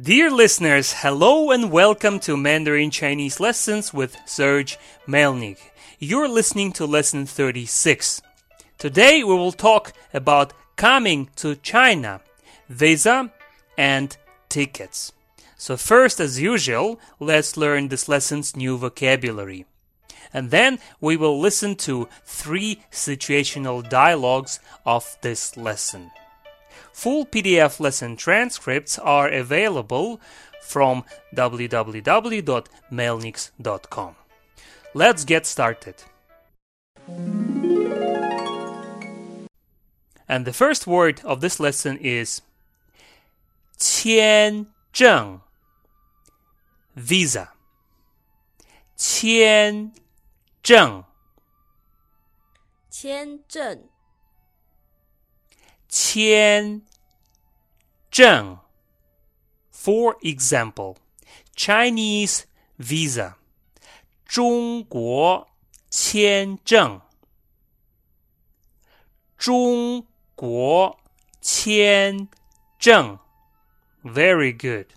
Dear listeners, hello and welcome to Mandarin Chinese Lessons with Serge Melnyk. You're listening to lesson 36. Today we will talk about coming to China, visa, and tickets. So, first, as usual, let's learn this lesson's new vocabulary. And then we will listen to three situational dialogues of this lesson. Full PDF lesson transcripts are available from www.melnyks.com. Let's get started. And the first word of this lesson is 签证 visa 签证签证签证 For example, Chinese visa 中国签证中国签证 Very good.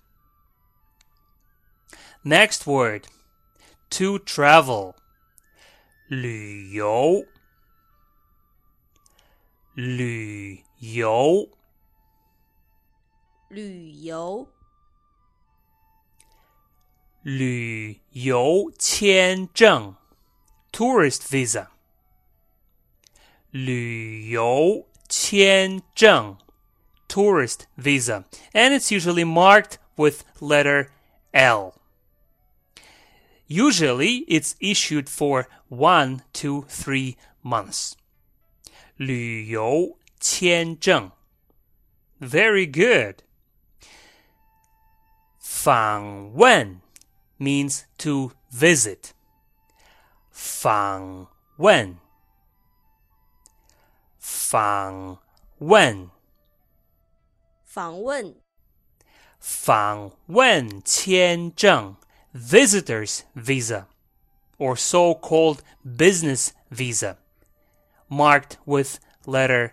Next word to travel 旅游旅游 旅游旅游签证 tourist visa 旅游签证 tourist visa and it's usually marked with letter L Usually, it's issued for one to three months. 旅游 签证 Very good. 访问 means to visit. 访问访问访问访问签证 visitor's visa or so-called business visa marked with letter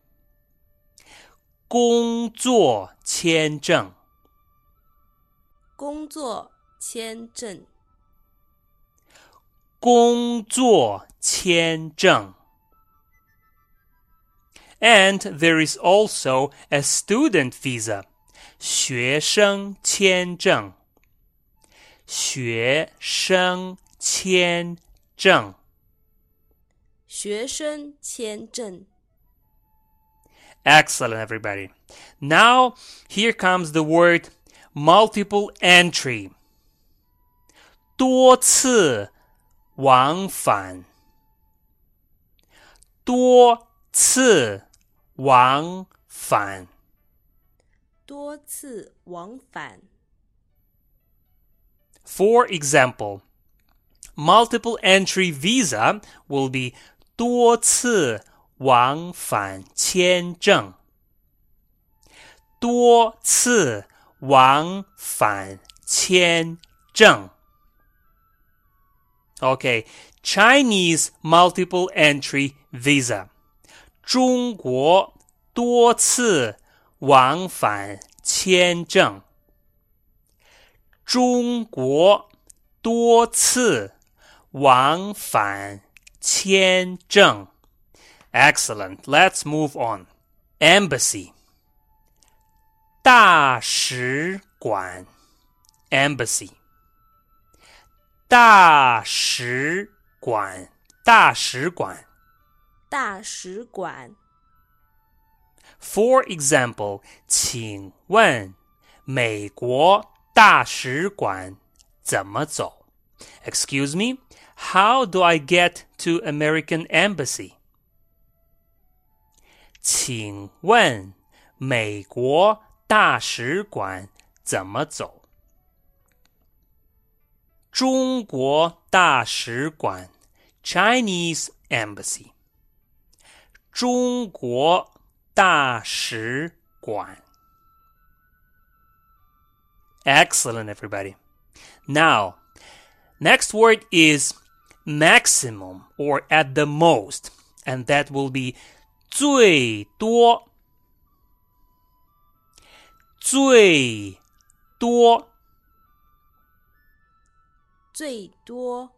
工作签证工作签证工作签证 And there is also a student visa. 学生签证学生签证学生签证 Excellent, everybody. Now, here comes the word multiple entry. 多次往返多次往返多次往返 For example, multiple entry visa will be 多次 往返签证。多次往返签证。OK，Chinese multiple entry visa. 中国多次往返签证。中国多次往返签证。Excellent. Let's move on. Embassy. 大使馆 Embassy. 大使馆大使馆大使馆 For example, 请问美国大使馆怎么走？Excuse me, how do I get to American Embassy? 请问美国大使馆怎么走 中国大使馆 Chinese Embassy. 中国大使馆 Excellent, everybody. Now, next word is maximum or at the most, and that will be 最多最多最多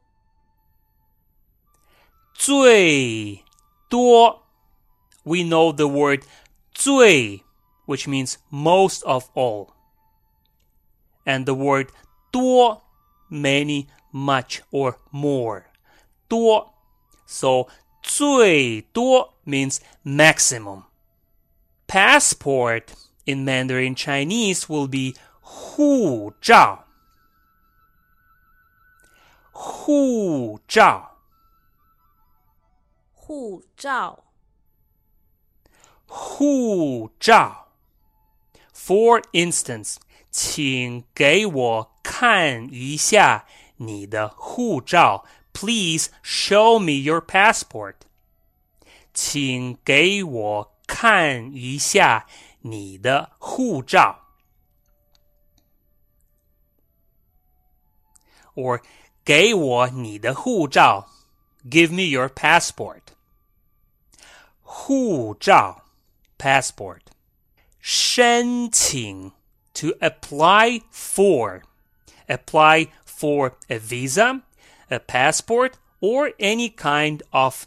最多 We know the word 最 which means most of all and the word 多 many much or more 多 so 最多 means maximum passport in Mandarin Chinese will be 护照护照护照护照 For instance, 请给我看一下你的护照。Please show me your passport. 请给我看一下你的护照。Or 给我你的护照。Give me your passport. 护照 passport. 申请 to apply for. Apply for a visa, a passport, or any kind of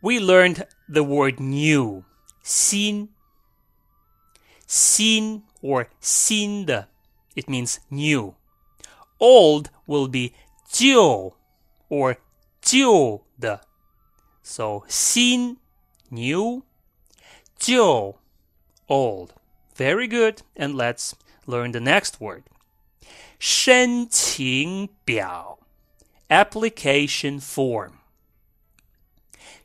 We learned the word new, 新，新 or 新的 it means new. Old will be 旧 or 旧的 so 新 new 旧 old very good and let's learn the next word 申请表 application form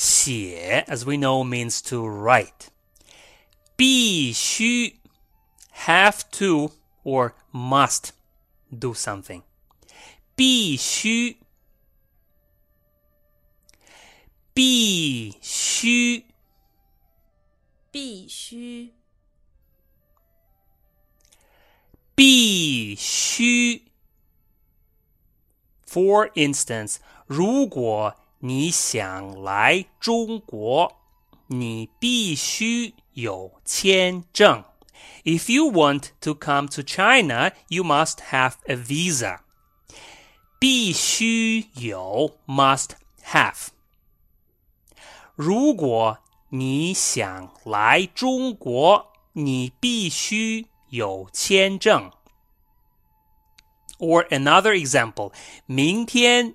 写 as we know means to write. 必须 have to or must do something. 必须必须必须必须。For instance，如果 你想来中国，你必须有签证。If you want to come to China, you must have a visa. 必须有 must have. 如果你想来中国，你必须有签证。Or another example，明天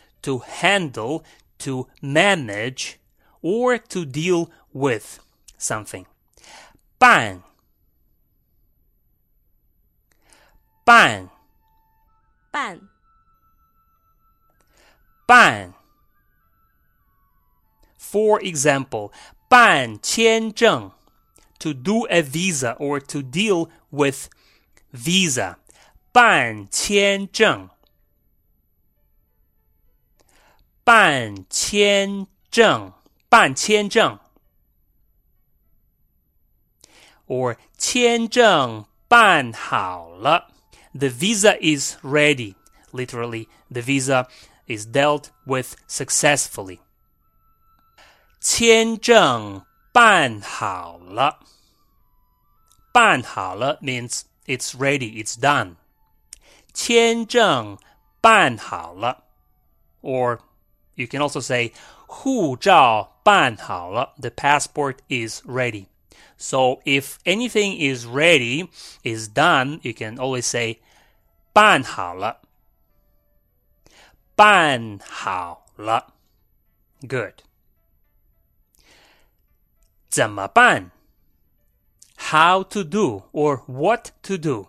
to handle, to manage, or to deal with something. 办办办 办。For example, 办签证 to do a visa or to deal with visa. 办签证。 办签证，办签证，or 签证办好了。The visa is ready. Literally, the visa is dealt with successfully. 签证办好了。办好了 means it's ready, it's done. 签证办好了，or you can also say 护照办好了. The passport is ready. So if anything is ready, is done, you can always say 办好了.办好了. Good. 怎么办? How to do or what to do.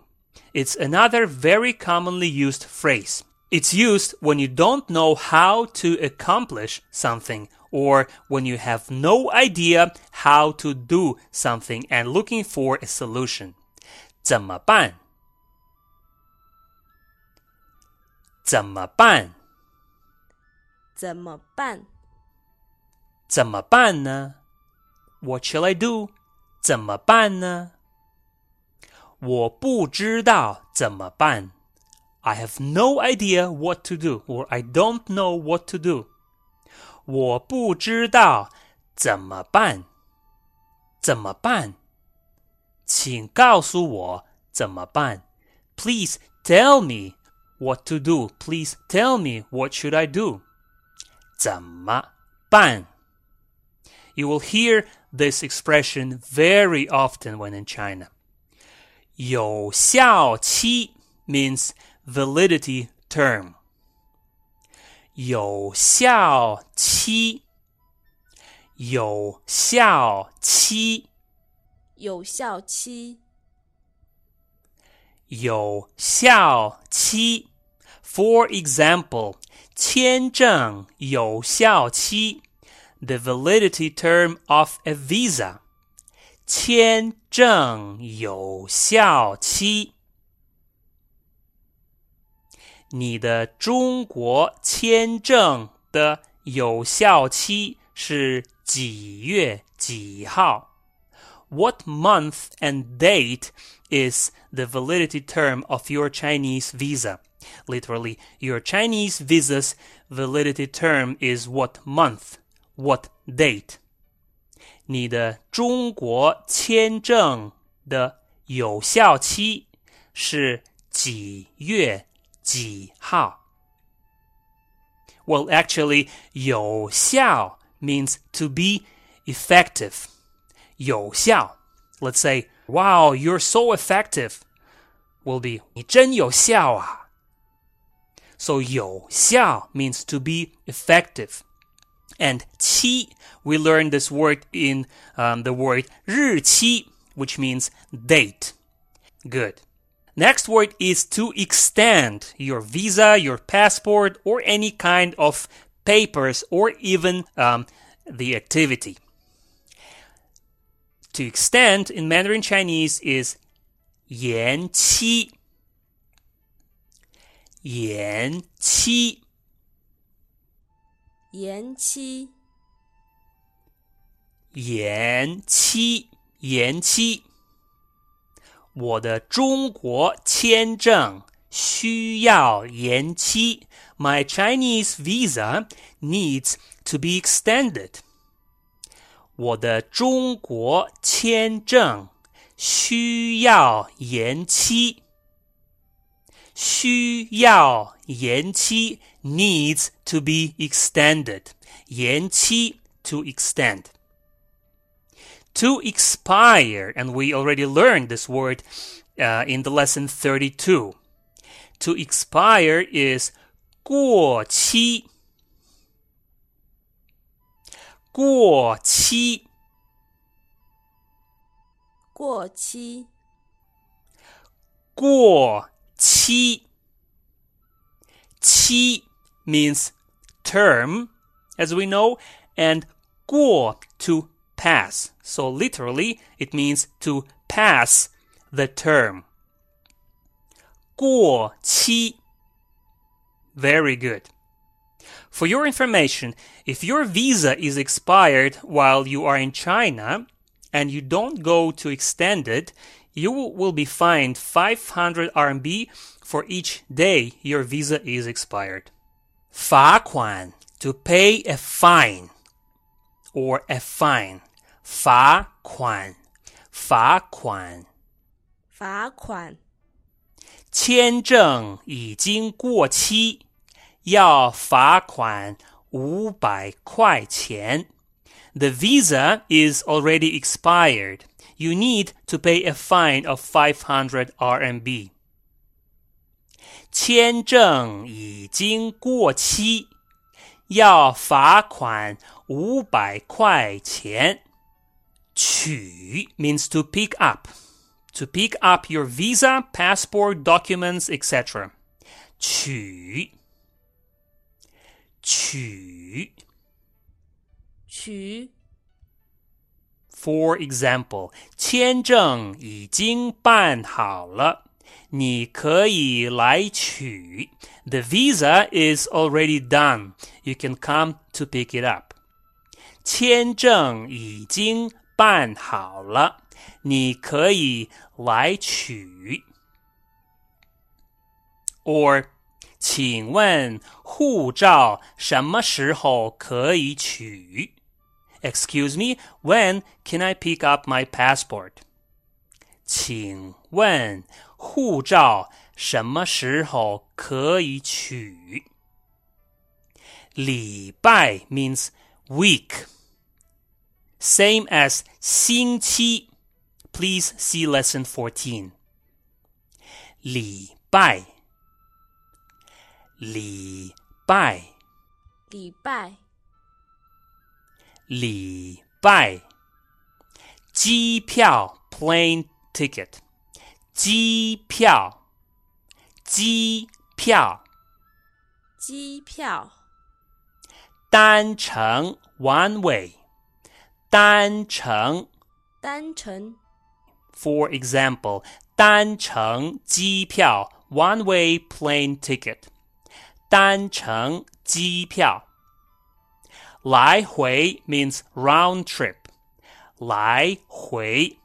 It's another very commonly used phrase. It's used when you don't know how to accomplish something or when you have no idea how to do something and looking for a solution. 怎么办?怎么办?怎么办?怎么办呢? What shall I do? 怎么办呢?我不知道怎么办。 I have no idea what to do, or I don't know what to do. 我不知道怎么办。怎么办？请告诉我怎么办。Please tell me what to do. Please tell me what should I do. 怎么办？You will hear this expression very often when in China. 有效期 means validity term. 有效期，有效期，有效期，有效期。For example, 签证有效期 the validity term of a visa. 签证有效期。 你的中国签证的有效期是几月几号？What month and date is the validity term of your Chinese visa? Literally, your Chinese visa's validity term is what month, what date? 你的中国签证的有效期是几月 几号? Well, actually, 有效 means to be effective. 有效. Let's say, wow, you're so effective. Will be 你真有效啊. So 有效 means to be effective. And 期, we learned this word in um, the word 日期, which means date. Good. Next word is to extend your visa, your passport, or any kind of papers, or even um, the activity. To extend in Mandarin Chinese is 延期,延期,延期，延期,延期。 我的中国签证需要延期。My Chinese visa needs to be extended. 我的中国签证需要延期。需要延期 needs to be extended. 延期 to extend to expire, and we already learned this word uh, in the lesson 32. To expire is 过期,过期,过期，过期,期 means term, as we know, and 过 to pass. So literally, it means to pass the term. 过期 Very good. For your information, if your visa is expired while you are in China and you don't go to extend it, you will be fined 500 RMB for each day your visa is expired. 罚款 to pay a fine or a fine. 罚款罚款罚款签证已经过期，要罚款五百块钱。The visa is already expired. You need to pay a fine of 500 RMB. 签证已经过期，要罚款五百块钱。 取 means to pick up to pick up your visa, passport, documents, etc. 取取取 For example, 签证已经办好了，你可以来取。The visa is already done. You can come to pick it up. 签证已经 办好了。你可以来取。Or，请问护照什么时候可以取？Excuse me, when can I pick up my passport? 请问护照什么时候可以取？礼拜 means week, same as 星期 please see lesson 14. 礼拜，礼拜，礼拜，礼拜，机票 plane ticket，机票，机票，机票，单程 one way， 单程，单程。For example, 单程机票 one-way plane ticket. 单程机票。来回 means round trip. 来回。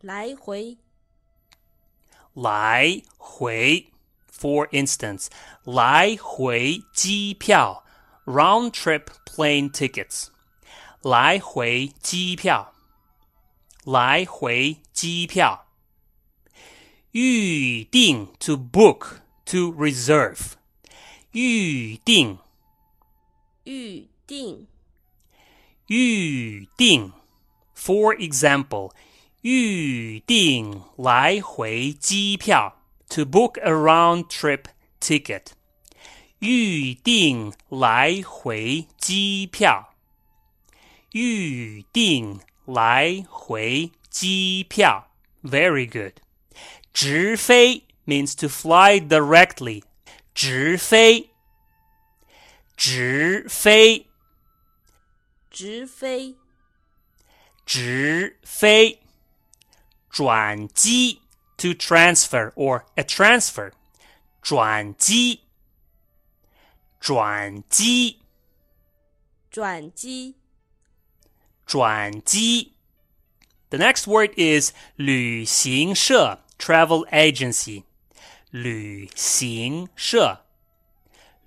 来回。来回。For instance, 来回机票 round trip plane tickets. 来回机票。来回机票。预定 to book to reserve。预定。预定。预定。For example，预定来回机票 to book a round trip ticket。预定来回机票。 预定。来回机票，very good。直飞 means to fly directly，直飞，直飞，直飞，直飞。转机 to transfer or a transfer，转机，转机，转机。 转机。The next word is 旅行社 travel agency. 旅行社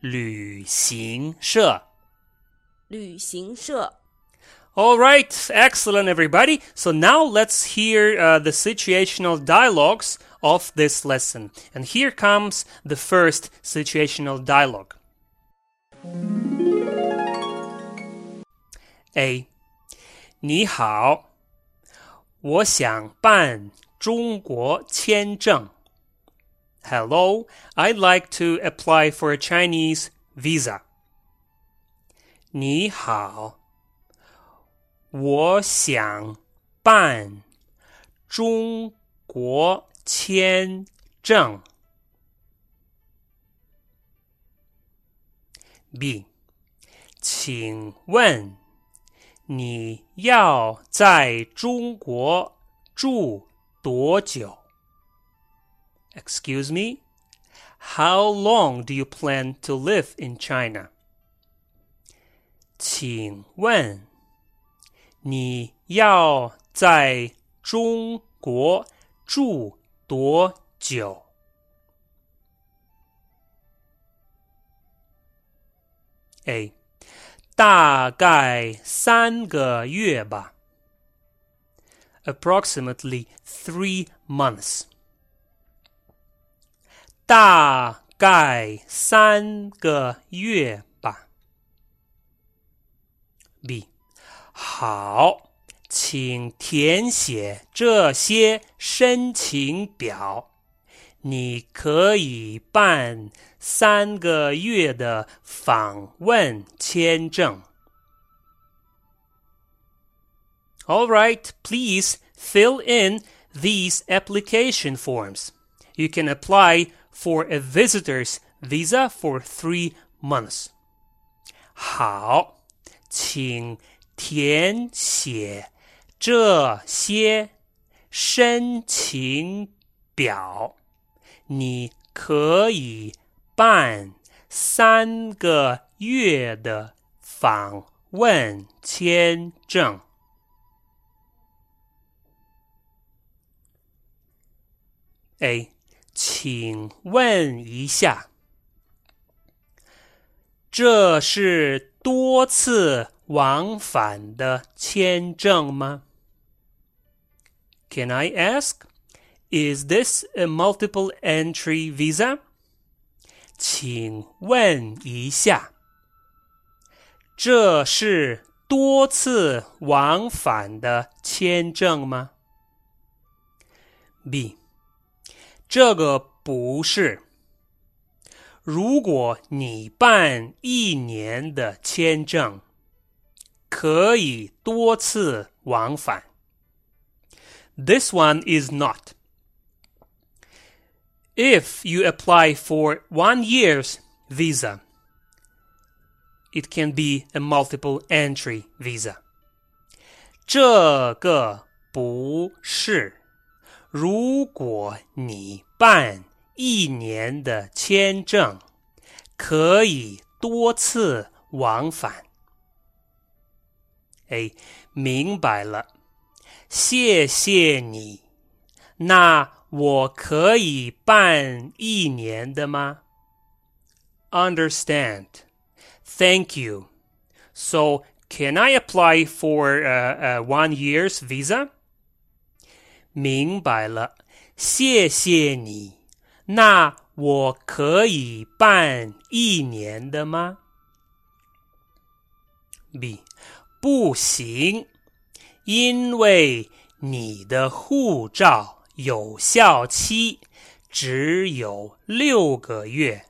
旅行社旅行社 All right, excellent, everybody. So now let's hear uh, the situational dialogues of this lesson. And here comes the first situational dialogue. A. 你好，我想办中国签证。Hello, I'd like to apply for a Chinese visa. 你好，我想办中国签证。B，请问你要在中国住多久？Excuse me, how long do you plan to live in China? 请问你要在中国住多久？A， 大概三个月吧。Approximately three months. 大概三个月吧。B，好，请填写这些申请表。你可以办三个月的访问签证。All right, please fill in these application forms. You can apply for a visitor's visa for three months. 好，请填写这些申请表。你可以 办三个月的访问签证。A，请问一下，这是多次往返的签证吗？Can I ask, is this a multiple entry visa? 请问一下，这是多次往返的签证吗？B，这个不是。如果你办一年的签证，可以多次往返。This one is not. If you apply for one year's visa, it can be a multiple entry visa. 这个不是。如果你办一年的签证，可以多次往返。哎，明白了，谢谢你。那 我可以办一年的吗？Understand. Thank you. So, can I apply for a, a one year's visa? 明白了，谢谢你。那我可以办一年的吗？B，不行，因为你的护照 有效期只有六个月，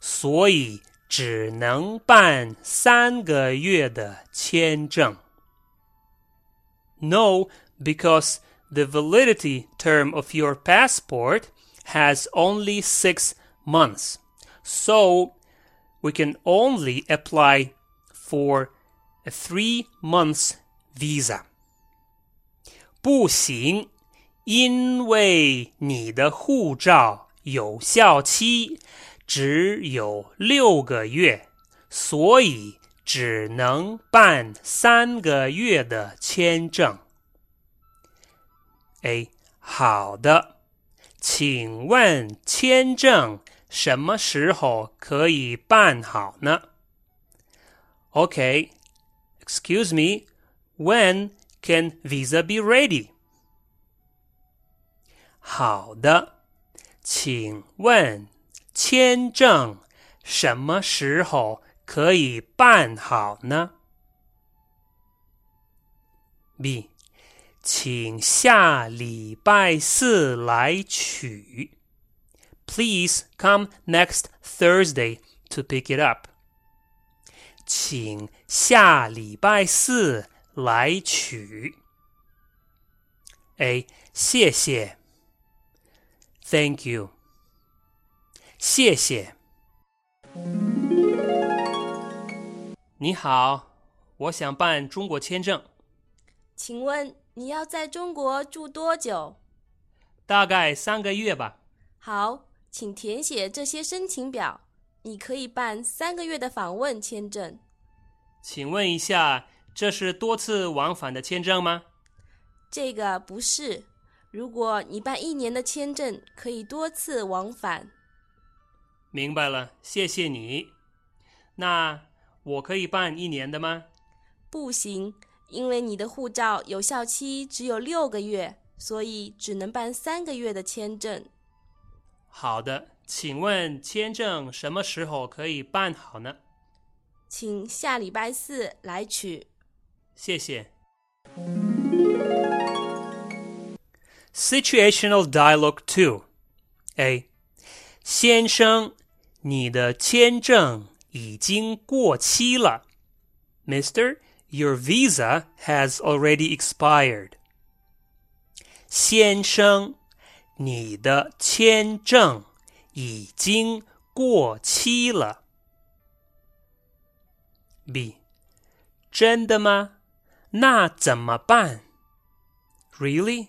所以只能办三个月的签证。No, because the validity term of your passport has only six months. So we can only apply for a three months visa. 不行， 因为你的护照有效期只有六个月，所以只能办三个月的签证。A，好的，请问签证什么时候可以办好呢？OK，Excuse me, when can visa be ready? 好的，请问签证什么时候可以办好呢？B，请下礼拜四来取。Please come next Thursday to pick it up. 请下礼拜四来取。A，谢谢。 Thank you. 谢谢。你好，我想办中国签证，请问你要在中国住多久？大概三个月吧。好，请填写这些申请表。你可以办三个月的访问签证。请问一下，这是多次往返的签证吗？这个不是。如果你办一年的签证，可以多次往返。明白了，谢谢你。那我可以办一年的吗？不行，因为你的护照有效期只有六个月，所以只能办三个月的签证。好的，请问签证什么时候可以办好呢？请下礼拜四来取。谢谢。Situational Dialogue Two A 先生，你的签证已经过期了。Mister, your visa has already expired. 先生，你的签证已经过期了。B，真的吗？那怎么办？Really?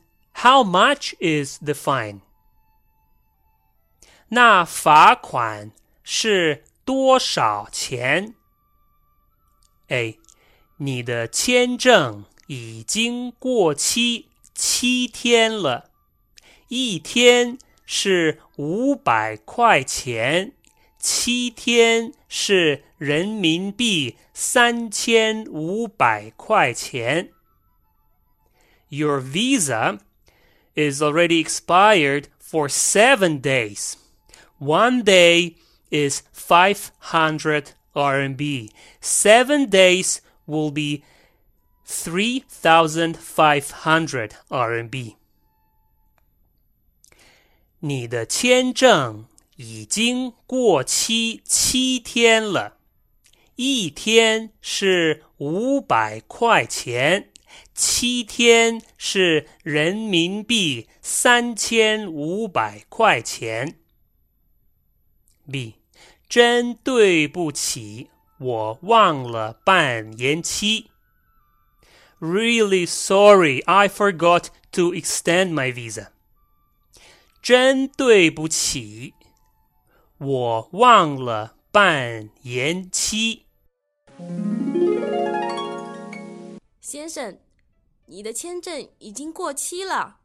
how much is the fine？那罚款是多少钱？A，你的签证已经过期七天了，一天是五百块钱，七天是人民币三千五百块钱。Your visa is already expired for seven days. One day is 500 RMB. Seven days will be 3,500 RMB. 你的签证已经过期七天了，一天是五百块钱， 七天是人民币三千五百块钱。B，真对不起，我忘了办延期。Really sorry, I forgot to extend my visa. 真对不起，我忘了办延期。先生，你的签证已经过期了。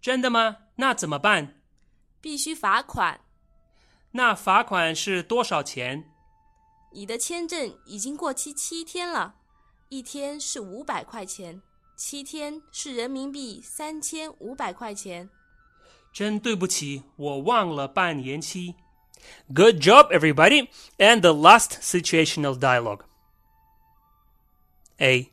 真的吗？那怎么办？必须罚款。那罚款是多少钱？你的签证已经过期七天了，一天是五百块钱，七天是人民币三千五百块钱。真对不起，我忘了办延期。Good job, everybody! And the last situational dialogue. A.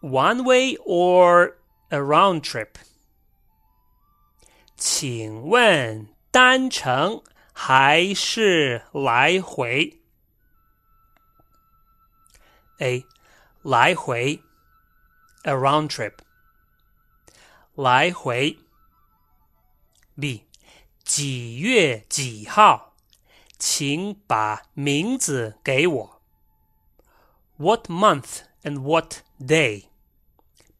one way or a round trip？请问单程还是来回 A. 来回 a round trip. 来回 B. 几月几号？请把名字给我。What month and what day?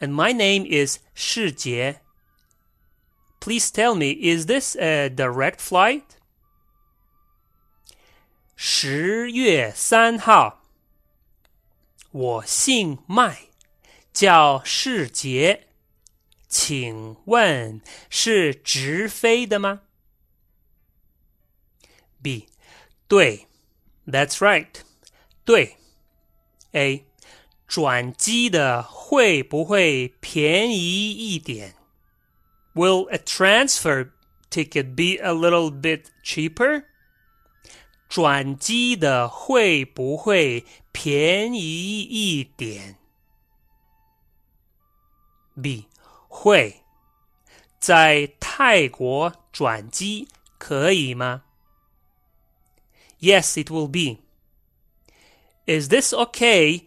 and my name is Shijie. Please tell me, is this a direct flight? 十月三号，我姓麦，叫世杰。请问是直飞的吗？B，对，That's right，对。A， 转机的会不会便宜一点？Will a transfer ticket be a little bit cheaper？转机的会不会便宜一点？B。会在泰国转机可以吗？Yes, it will be. Is this okay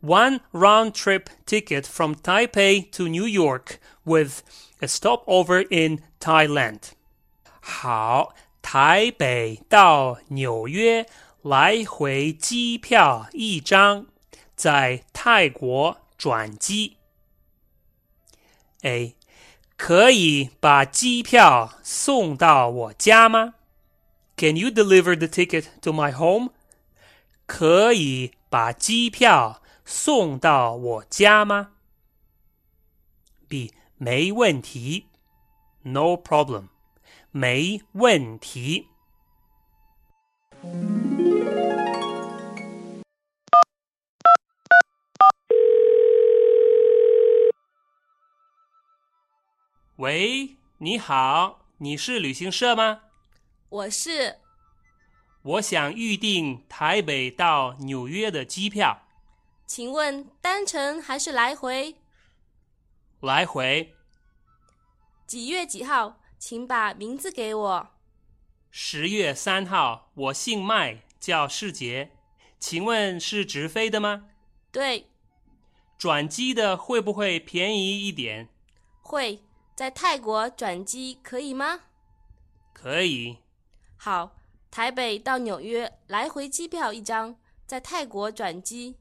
one round trip ticket from Taipei to New York with a stopover in Thailand. 好，台北到纽约来回机票一张，在泰国转机。A 可以把机票送到我家吗？Can you deliver the ticket to my home？可以把机票 送到我家吗？B 没问题，No problem，没问题。喂，你好，你是旅行社吗？我是。我想预订台北到纽约的机票。请问单程还是来回？来回。几月几号？请把名字给我。十月三号。我姓麦，叫世杰。请问是直飞的吗？对。转机的会不会便宜一点？会。在泰国转机可以吗？可以。好，台北到纽约来回机票一张，在泰国转机。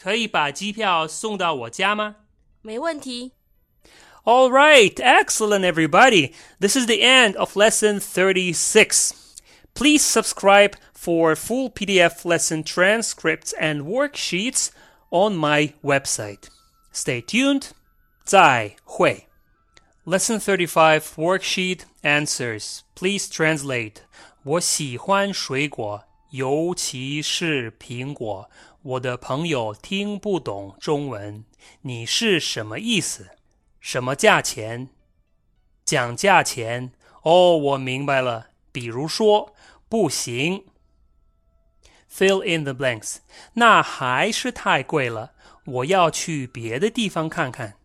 可以把机票送到我家吗？没问题。All right, excellent, everybody. This is the end of lesson 36. Please subscribe for full PDF lesson transcripts and worksheets on my website. Stay tuned. 再会。Lesson 35 Worksheet Answers. Please translate. 我喜欢水果，尤其是苹果。 我的朋友听不懂中文，你是什么意思？什么价钱？讲价钱。哦，我明白了。比如说，不行。Fill in the blanks. 那还是太贵了。我要去别的地方看看。